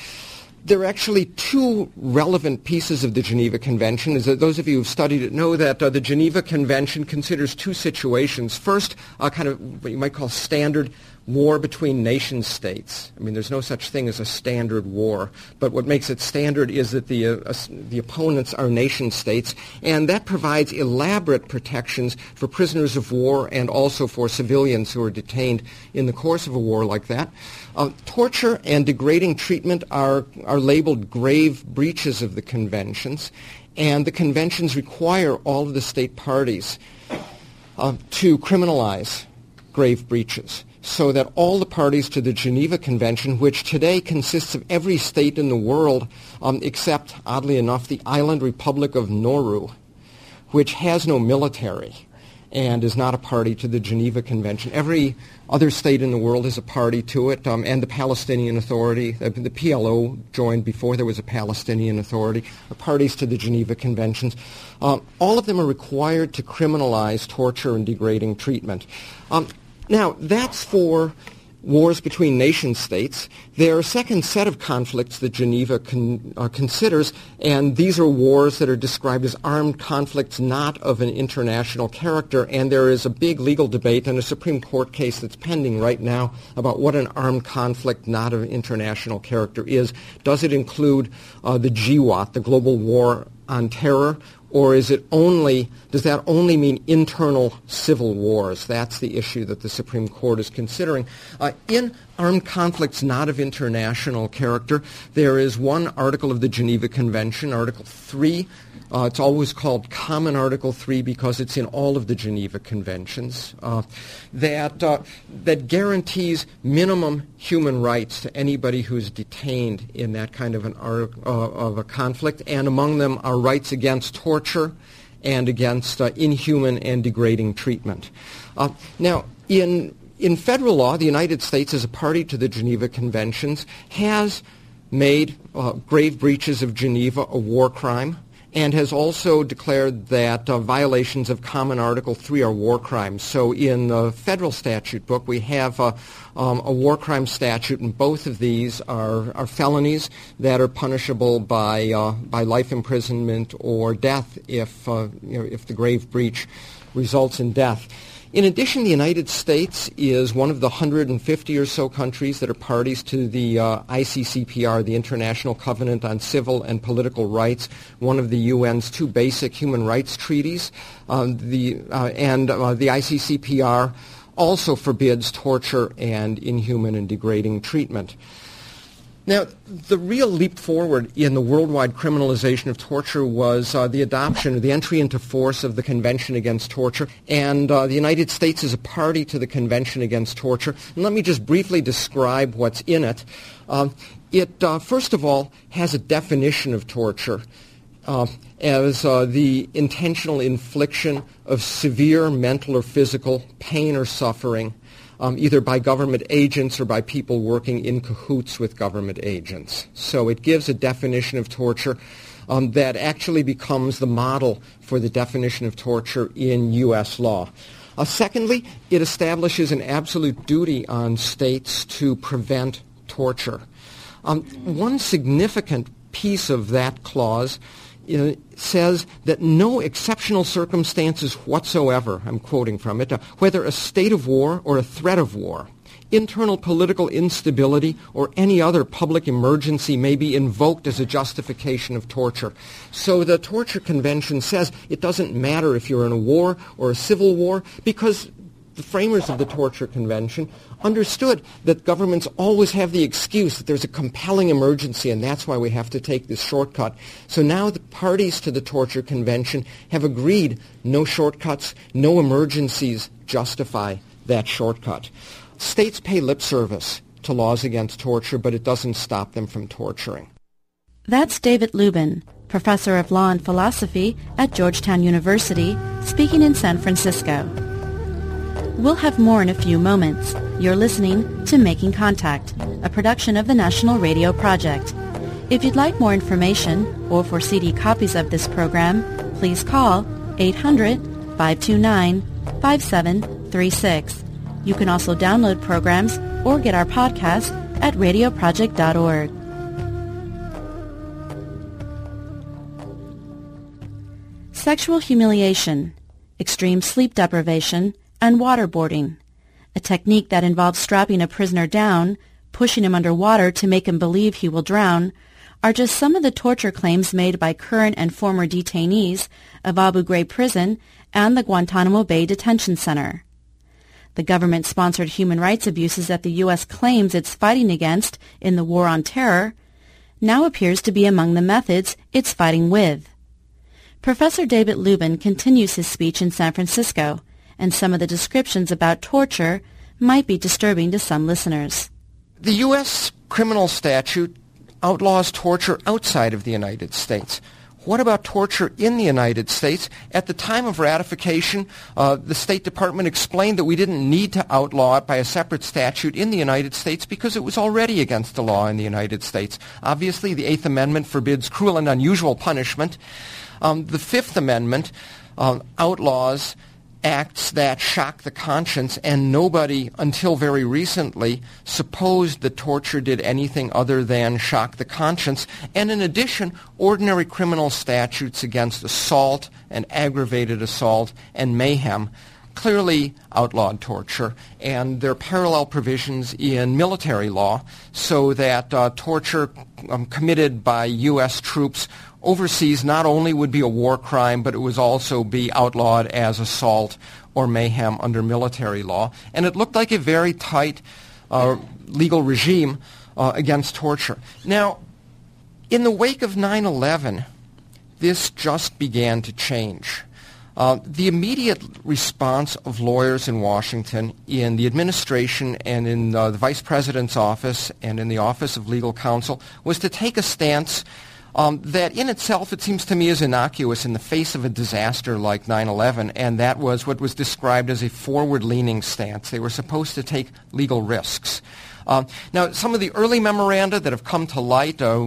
S3: there are actually two relevant pieces of the Geneva Convention. As those of you who've studied it know that uh, the Geneva Convention considers two situations. First, a kind of what you might call standard war between nation states. I mean, there's no such thing as a standard war, but what makes it standard is that the, uh, the opponents are nation states, and that provides elaborate protections for prisoners of war and also for civilians who are detained in the course of a war like that. Uh, torture and degrading treatment are, are labeled grave breaches of the conventions, and the conventions require all of the state parties uh, to criminalize grave breaches so that all the parties to the Geneva Convention, which today consists of every state in the world um, except, oddly enough, the island republic of Nauru, which has no military and is not a party to the Geneva Convention. Every other state in the world is a party to it, um, and the Palestinian Authority, the, the, PLO joined before there was a Palestinian Authority, are parties to the Geneva Conventions. Um, all of them are required to criminalize torture and degrading treatment. Um, now, that's for wars between nation states. There are a second set of conflicts that Geneva con, uh, considers, and these are wars that are described as armed conflicts not of an international character, and there is a big legal debate and a Supreme Court case that's pending right now about what an armed conflict not of international character is. Does it include uh, the GWOT, the Global War on Terror, or is it only, does that only mean internal civil wars? That's the issue that the Supreme Court is considering. Uh, in armed conflicts not of international character, there is one article of the Geneva Convention, Article 3, uh, it's always called Common Article 3 because it's in all of the Geneva Conventions, uh, that, uh, that guarantees minimum human rights to anybody who is detained in that kind of, an, uh, of a conflict, and among them are rights against torture and against uh, inhuman and degrading treatment. Uh, now, in, in federal law, the United States, as a party to the Geneva Conventions, has made grave breaches of Geneva a war crime and has also declared that uh, violations of Common Article 3 are war crimes. So in the federal statute book, we have uh, um, a war crime statute, and both of these are, are felonies that are punishable by, uh, by life imprisonment or death if, uh, you know, if the grave breach results in death. In addition, the United States is one of the 150 or so countries that are parties to the uh, ICCPR, the International Covenant on Civil and Political Rights, one of the UN's two basic human rights treaties. Um, the, uh, and uh, the ICCPR also forbids torture and inhuman and degrading treatment. Now, the real leap forward in the worldwide criminalization of torture was uh, the adoption, the entry into force of the Convention Against Torture, and uh, the United States is a party to the Convention Against Torture. And let me just briefly describe what's in it. Uh, it, first of all, has a definition of torture uh, as uh, the intentional infliction of severe mental or physical pain or suffering um, either by government agents or by people working in cahoots with government agents. So it gives a definition of torture um, that actually becomes the model for the definition of torture in U.S. law. Uh, secondly, it establishes an absolute duty on states to prevent torture. Um, one significant piece of that clause uh, says that no exceptional circumstances whatsoever, I'm quoting from it, uh, whether a state of war or a threat of war, internal political instability, or any other public emergency may be invoked as a justification of torture. So the Torture Convention says it doesn't matter if you're in a war or a civil war because the framers of the Torture Convention understood that governments always have the excuse that there's a compelling emergency and that's why we have to take this shortcut. So now the parties to the Torture Convention have agreed no shortcuts, no emergencies justify that shortcut. States pay lip service to laws against torture, but it doesn't stop them from torturing.
S4: That's David Luban, professor of law and philosophy at Georgetown University, speaking in San Francisco. We'll have more in a few moments. You're listening to Making Contact, a production of the National Radio Project. If you'd like more information or for CD copies of this program, please call 800-529-5736. You can also download programs or get our podcast at radioproject.org. Sexual humiliation, extreme sleep deprivation, and waterboarding a technique that involves strapping a prisoner down, pushing him underwater to make him believe he will drown, are just some of the torture claims made by current and former detainees of Abu Ghraib prison and the Guantanamo Bay Detention Center. The government-sponsored human rights abuses that the U.S. claims it's fighting against in the war on terror now appears to be among the methods it's fighting with. Professor David Luban continues his speech in San Francisco and some of the descriptions about torture might be disturbing to some listeners.
S3: The U.S. criminal statute outlaws torture outside of the United States. What about torture in the United States? At the time of ratification, uh, the State Department explained that we didn't need to outlaw it by a separate statute in the United States because it was already against the law in the United States. Obviously, the Eighth Amendment forbids cruel and unusual punishment. Um, the Fifth Amendment uh, outlaws acts that shock the conscience, and nobody, until very recently, supposed that torture did anything other than shock the conscience. And in addition, ordinary criminal statutes against assault and aggravated assault and mayhem clearly outlawed torture, and there are parallel provisions in military law so that uh, torture um, committed by U.S. troops overseas not only would be a war crime, but it would also be outlawed as assault or mayhem under military law. And it looked like a very tight uh, legal regime uh, against torture. Now, in the wake of 9-11, this just began to change. Uh, the immediate response of lawyers in Washington, in the administration and in uh, the vice president's office and in the office of legal counsel, was to take a stance um, that in itself, it seems to me, is innocuous in the face of a disaster like 9-11, and that was what was described as a forward-leaning stance. They were supposed to take legal risks. Uh, now, some of the early memoranda that have come to light uh,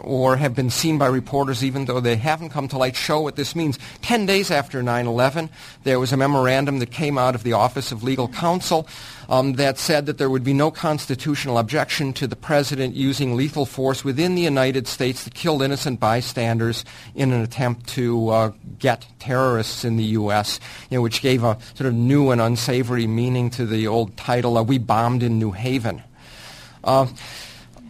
S3: or have been seen by reporters, even though they haven't come to light, show what this means. Ten days after 9-11, there was a memorandum that came out of the Office of Legal Counsel um, that said that there would be no constitutional objection to the president using lethal force within the United States to kill innocent bystanders in an attempt to uh, get terrorists in the U.S., you know, which gave a sort of new and unsavory meaning to the old title, uh, We Bombed in New Haven. Uh,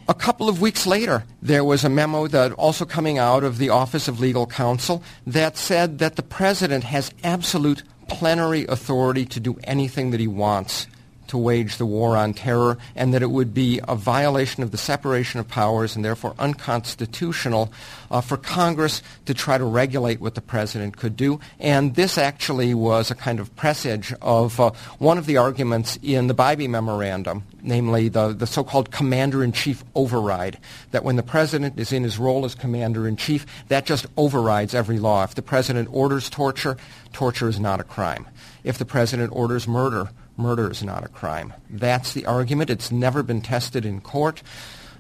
S3: a couple of weeks later, there was a memo that also coming out of the Office of Legal Counsel that said that the president has absolute plenary authority to do anything that he wants to wage the war on terror and that it would be a violation of the separation of powers and therefore unconstitutional uh, for Congress to try to regulate what the president could do. And this actually was a kind of presage of uh, one of the arguments in the Bybee Memorandum, namely the, the so-called commander-in-chief override, that when the president is in his role as commander-in-chief, that just overrides every law. If the president orders torture, torture is not a crime. If the president orders murder, murder is not a crime. That's the argument. It's never been tested in court.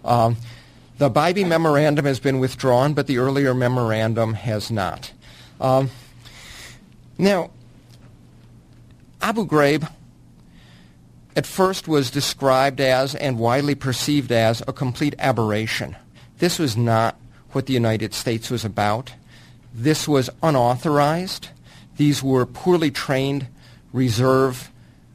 S3: Um, the Bybee memorandum has been withdrawn, but the earlier memorandum has not. Um, now, Abu Ghraib at first was described as and widely perceived as a complete aberration. This was not what the United States was about. This was unauthorized. These were poorly trained reserve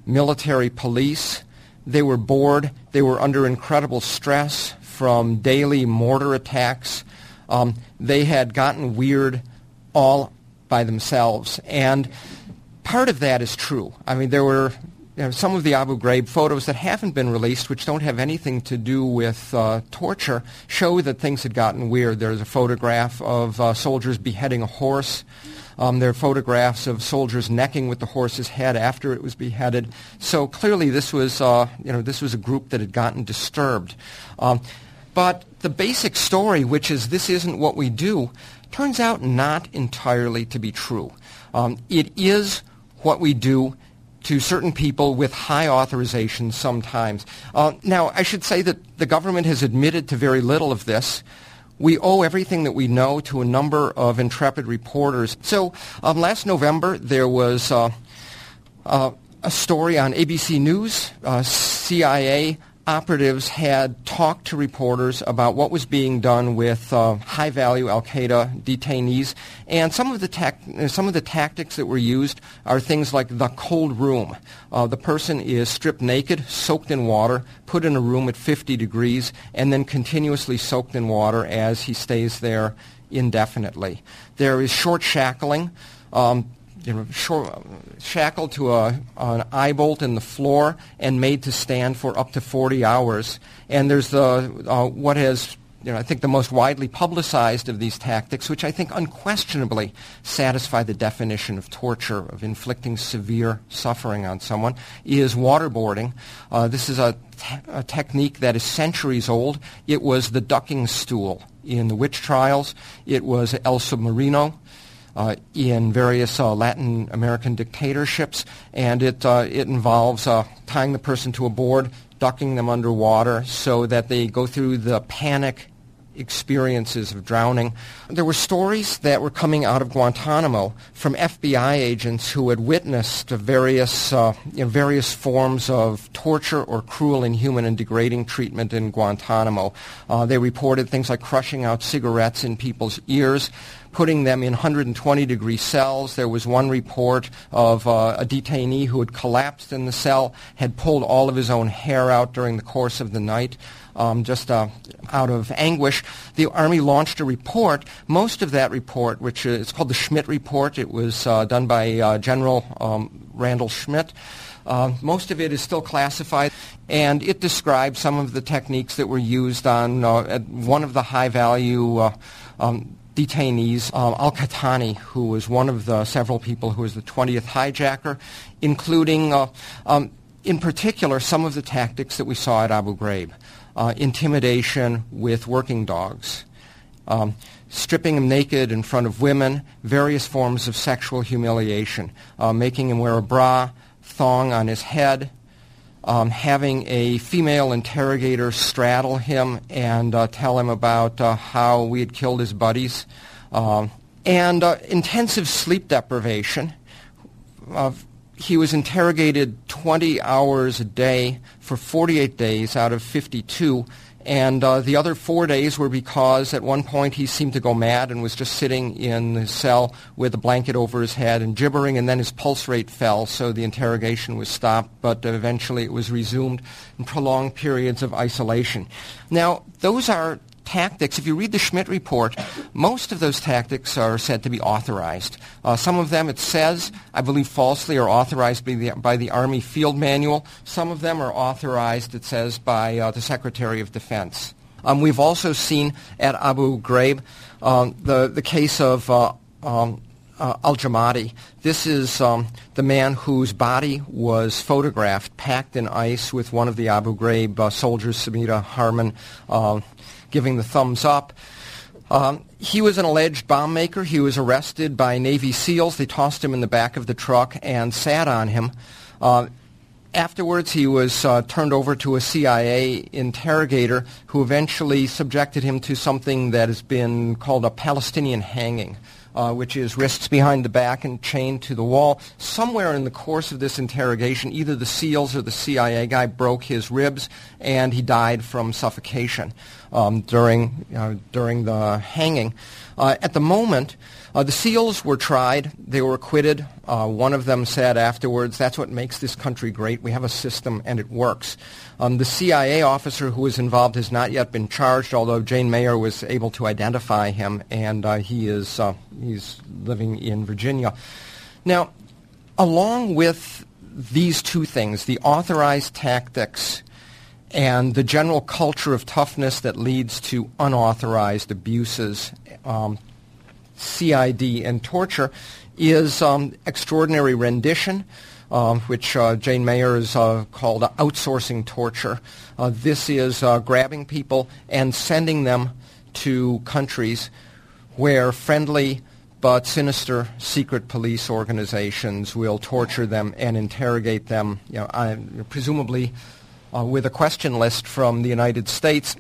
S3: military police. They were bored. They were under incredible stress from daily mortar attacks. Um, they had gotten weird all by themselves. And part of that is true. I mean, there were you know, some of the Abu Ghraib photos that haven't been released, which don't have anything to do with uh, torture, show that things had gotten weird. There's a photograph of uh, soldiers beheading a horse. Um, there are photographs of soldiers necking with the horse's head after it was beheaded. So clearly, this was uh, you know this was a group that had gotten disturbed. Um, but the basic story, which is this isn't what we do, turns out not entirely to be true. Um, it is what we do to certain people with high authorizations sometimes. Uh, now, I should say that the government has admitted to very little of this. We owe everything that we know to a number of intrepid reporters. So um, last November, there was uh, uh, a story on ABC News. Uh, CIA operatives had talked to reporters about what was being done with uh, high-value Al Qaeda detainees, and some of the tac- some of the tactics that were used are things like the cold room. Uh, the person is stripped naked, soaked in water, put in a room at 50 degrees, and then continuously soaked in water as he stays there indefinitely. There is short shackling. Um, you know, shackled to a, an eye bolt in the floor and made to stand for up to 40 hours. And there's the, uh, what has, you know, I think the most widely publicized of these tactics, which I think unquestionably satisfy the definition of torture, of inflicting severe suffering on someone, is waterboarding. Uh, this is a, te- a technique that is centuries old. It was the ducking stool in the witch trials. It was El Submarino uh, in various uh, Latin American dictatorships, and it, uh, it involves uh, tying the person to a board, ducking them underwater so that they go through the panic experiences of drowning. There were stories that were coming out of Guantanamo from FBI agents who had witnessed various, uh, you know, various forms of torture or cruel, inhuman, and degrading treatment in Guantanamo. Uh, they reported things like crushing out cigarettes in people's ears, putting them in 120 degree cells. There was one report of uh, a detainee who had collapsed in the cell, had pulled all of his own hair out during the course of the night. Um, just uh, out of anguish, the Army launched a report. Most of that report, which is called the Schmidt Report, it was uh, done by uh, General um, Randall Schmidt. Uh, most of it is still classified, and it describes some of the techniques that were used on uh, one of the high-value uh, um, detainees, um, Al-Qahtani, who was one of the several people who was the 20th hijacker, including, uh, um, in particular, some of the tactics that we saw at Abu Ghraib. Uh, intimidation with working dogs, um, stripping him naked in front of women, various forms of sexual humiliation, uh, making him wear a bra, thong on his head, um, having a female interrogator straddle him and uh, tell him about uh, how we had killed his buddies, um, and uh, intensive sleep deprivation. he was interrogated 20 hours a day for 48 days out of 52 and uh, the other four days were because at one point he seemed to go mad and was just sitting in his cell with a blanket over his head and gibbering, and then his pulse rate fell, so the interrogation was stopped, but eventually it was resumed in prolonged periods of isolation. Now, those are tactics, if you read the Schmidt report, most of those tactics are said to be authorized. Uh, some of them, it says, I believe falsely, are authorized by the, by the Army Field Manual. Some of them are authorized, it says, by uh, the Secretary of Defense. Um, we've also seen at Abu Ghraib um, the, the case of uh, um, uh, al-Jamadi. This is um, the man whose body was photographed packed in ice with one of the Abu Ghraib uh, soldiers, Sabrina Harman, uh, giving the thumbs up. Um, he was an alleged bomb maker. He was arrested by Navy SEALs. They tossed him in the back of the truck and sat on him. Uh, afterwards, he was uh, turned over to a CIA interrogator who eventually subjected him to something that has been called a Palestinian hanging uh, which is wrists behind the back and chained to the wall. Somewhere in the course of this interrogation, either the SEALs or the CIA guy broke his ribs, and he died from suffocation um, during, uh, during the hanging. Uh, at the moment, uh, the SEALs were tried. They were acquitted. Uh, one of them said afterwards, that's what makes this country great. We have a system and it works. Um, the CIA officer who was involved has not yet been charged, although Jane Mayer was able to identify him, and uh, he is uh, he's living in Virginia. Now, along with these two things, the authorized tactics and the general culture of toughness that leads to unauthorized abuses, um, CID and torture is um, extraordinary rendition, uh, which uh, Jane Mayer has uh, called outsourcing torture. Uh, this is uh, grabbing people and sending them to countries where friendly but sinister secret police organizations will torture them and interrogate them, you know, presumably uh, with a question list from the United States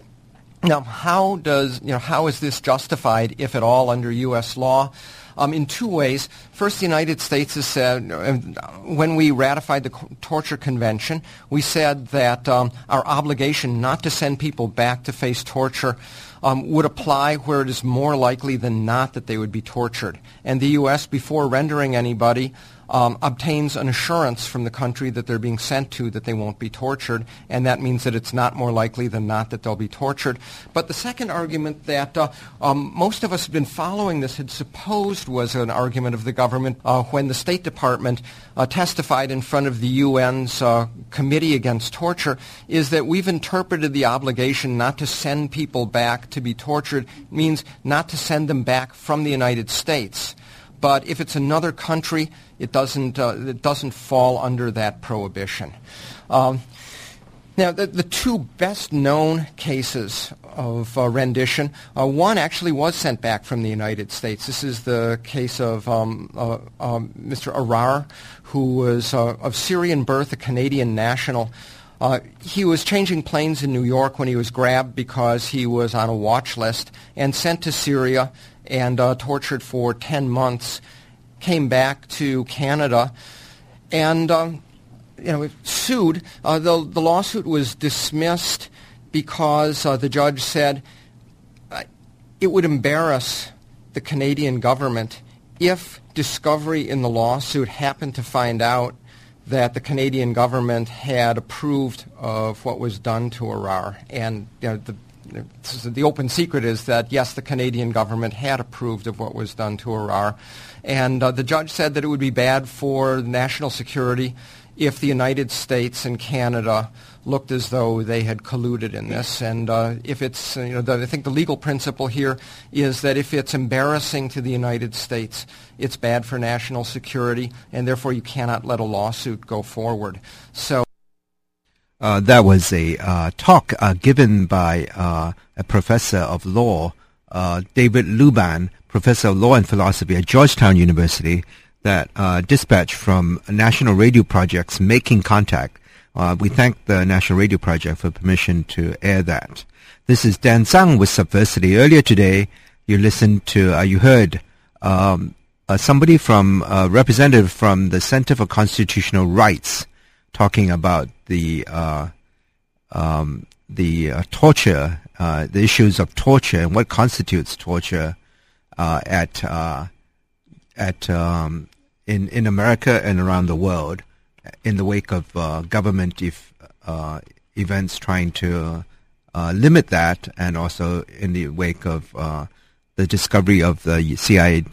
S3: now, how does you know how is this justified, if at all, under U.S. law? Um, in two ways. First, the United States has said, uh, when we ratified the Torture Convention, we said that um, our obligation not to send people back to face torture um, would apply where it is more likely than not that they would be tortured. And the U.S., before rendering anybody, um, obtains an assurance from the country that they're being sent to that they won't be tortured, and that means that it's not more likely than not that they'll be tortured. But the second argument that uh, um, most of us have been following this had supposed was an argument of the government uh, when the State Department uh, testified in front of the UN's uh, Committee Against Torture is that we've interpreted the obligation not to send people back to be tortured means not to send them back from the United States. But if it's another country, it doesn't, uh, it doesn't fall under that prohibition. Um, now, the, the, two best known cases of uh, rendition, uh, one actually was sent back from the United States. This is the case of um, uh, um, Mr. Arar, who was uh, of Syrian birth, a Canadian national. Uh, he was changing planes in New York when he was grabbed because he was on a watch list and sent to Syria and uh, tortured for 10 months, came back to Canada, and um, you know, sued. Uh, the, the lawsuit was dismissed because uh, the judge said uh, it would embarrass the Canadian government if discovery in the lawsuit happened to find out that the Canadian government had approved of what was done to Arar. And you know, the the open secret is that, yes, the Canadian government had approved of what was done to Arar. And uh, the judge said that it would be bad for national security if the United States and Canada looked as though they had colluded in this. And uh, if it's, you know, the, I think the legal principle here is that if it's embarrassing to the United States, it's bad for national security, and therefore you cannot let a lawsuit go forward. So
S1: uh, that was a uh, talk uh, given by uh, a professor of law, uh, David Luban, professor of law and philosophy at Georgetown University, that dispatched from National Radio Project's Making Contact, we thank the National Radio Project for permission to air that. This is Dan Tsang with Subversity. Earlier today, you listened to, you heard um, somebody from, a representative from the Center for Constitutional Rights talking about the uh, um, the uh, torture, uh, the issues of torture and what constitutes torture at at um, in in America and around the world in the wake of uh, government if, uh, events trying to uh, limit that, and also in the wake of the discovery of the CIA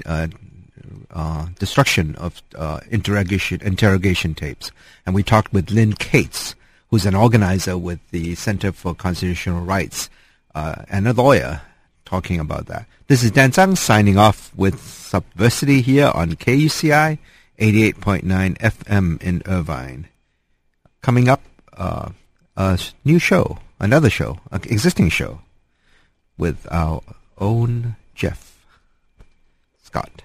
S1: Uh, destruction of uh, interrogation interrogation tapes. And we talked with Lynn Cates, who's an organizer with the Center for Constitutional Rights uh, and a lawyer talking about that. This is Dan Tsang signing off with Subversity here on KUCI 88.9 FM in Irvine. Coming up, uh, a new show, another show, an existing show with our own Jeff Scott.